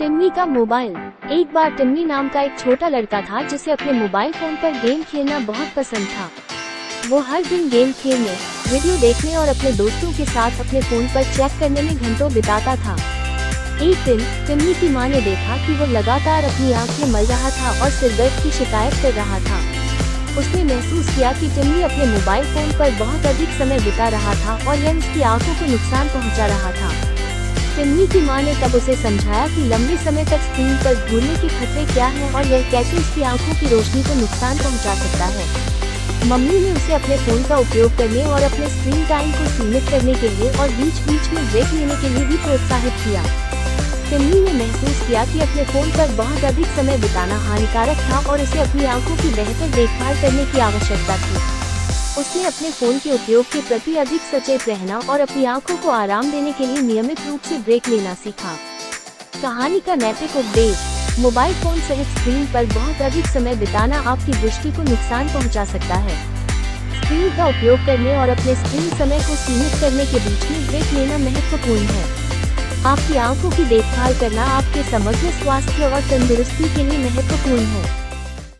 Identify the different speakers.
Speaker 1: टिम्मी का मोबाइल। एक बार टिम्मी नाम का एक छोटा लड़का था जिसे अपने मोबाइल फ़ोन पर गेम खेलना बहुत पसंद था। वो हर दिन गेम खेलने, वीडियो देखने और अपने दोस्तों के साथ अपने फ़ोन पर चेक करने में घंटों बिताता था। एक दिन, टिम्मी की माँ ने देखा कि वो लगातार अपनी आँखें मल रहा था और सिरदर्द की शिकायत कर रहा था। उसने महसूस किया कि टिम्मी अपने मोबाइल फ़ोन पर बहुत अधिक समय बिता रहा था और यह उसकी आँखों को नुकसान पहुँचा रहा था। टिम्मी की माँ ने तब उसे समझाया कि लंबे समय तक स्क्रीन पर घूरने के खतरे क्या हैं और यह कैसे उसकी आँखों की रोशनी को नुकसान पहुँचा सकता है। मम्मी ने उसे अपने फ़ोन का उपयोग करने और अपने स्क्रीन टाइम को सीमित करने के लिए और बीच बीच में ब्रेक लेने के लिए भी प्रोत्साहित किया। टिम्मी ने महसूस किया कि अपने फ़ोन पर बहुत अधिक समय बिताना हानिकारक था और उसे अपनी आँखों की बेहतर देखभाल करने की आवश्यकता थी। उसने अपने फ़ोन के उपयोग के प्रति अधिक सचेत रहना और अपनी आँखों को आराम देने के लिए नियमित रूप से ब्रेक लेना सीखा। कहानी का नैतिक उपदेश, मोबाइल फ़ोन सहित स्क्रीन पर बहुत अधिक समय बिताना आपकी दृष्टि को नुकसान पहुँचा सकता है। स्क्रीन का उपयोग करने और अपने स्क्रीन समय को सीमित करने के बीच में ब्रेक लेना महत्वपूर्ण है। आपकी आँखों की देखभाल करना आपके समग्र स्वास्थ्य और तंदुरुस्ती के लिए महत्वपूर्ण है।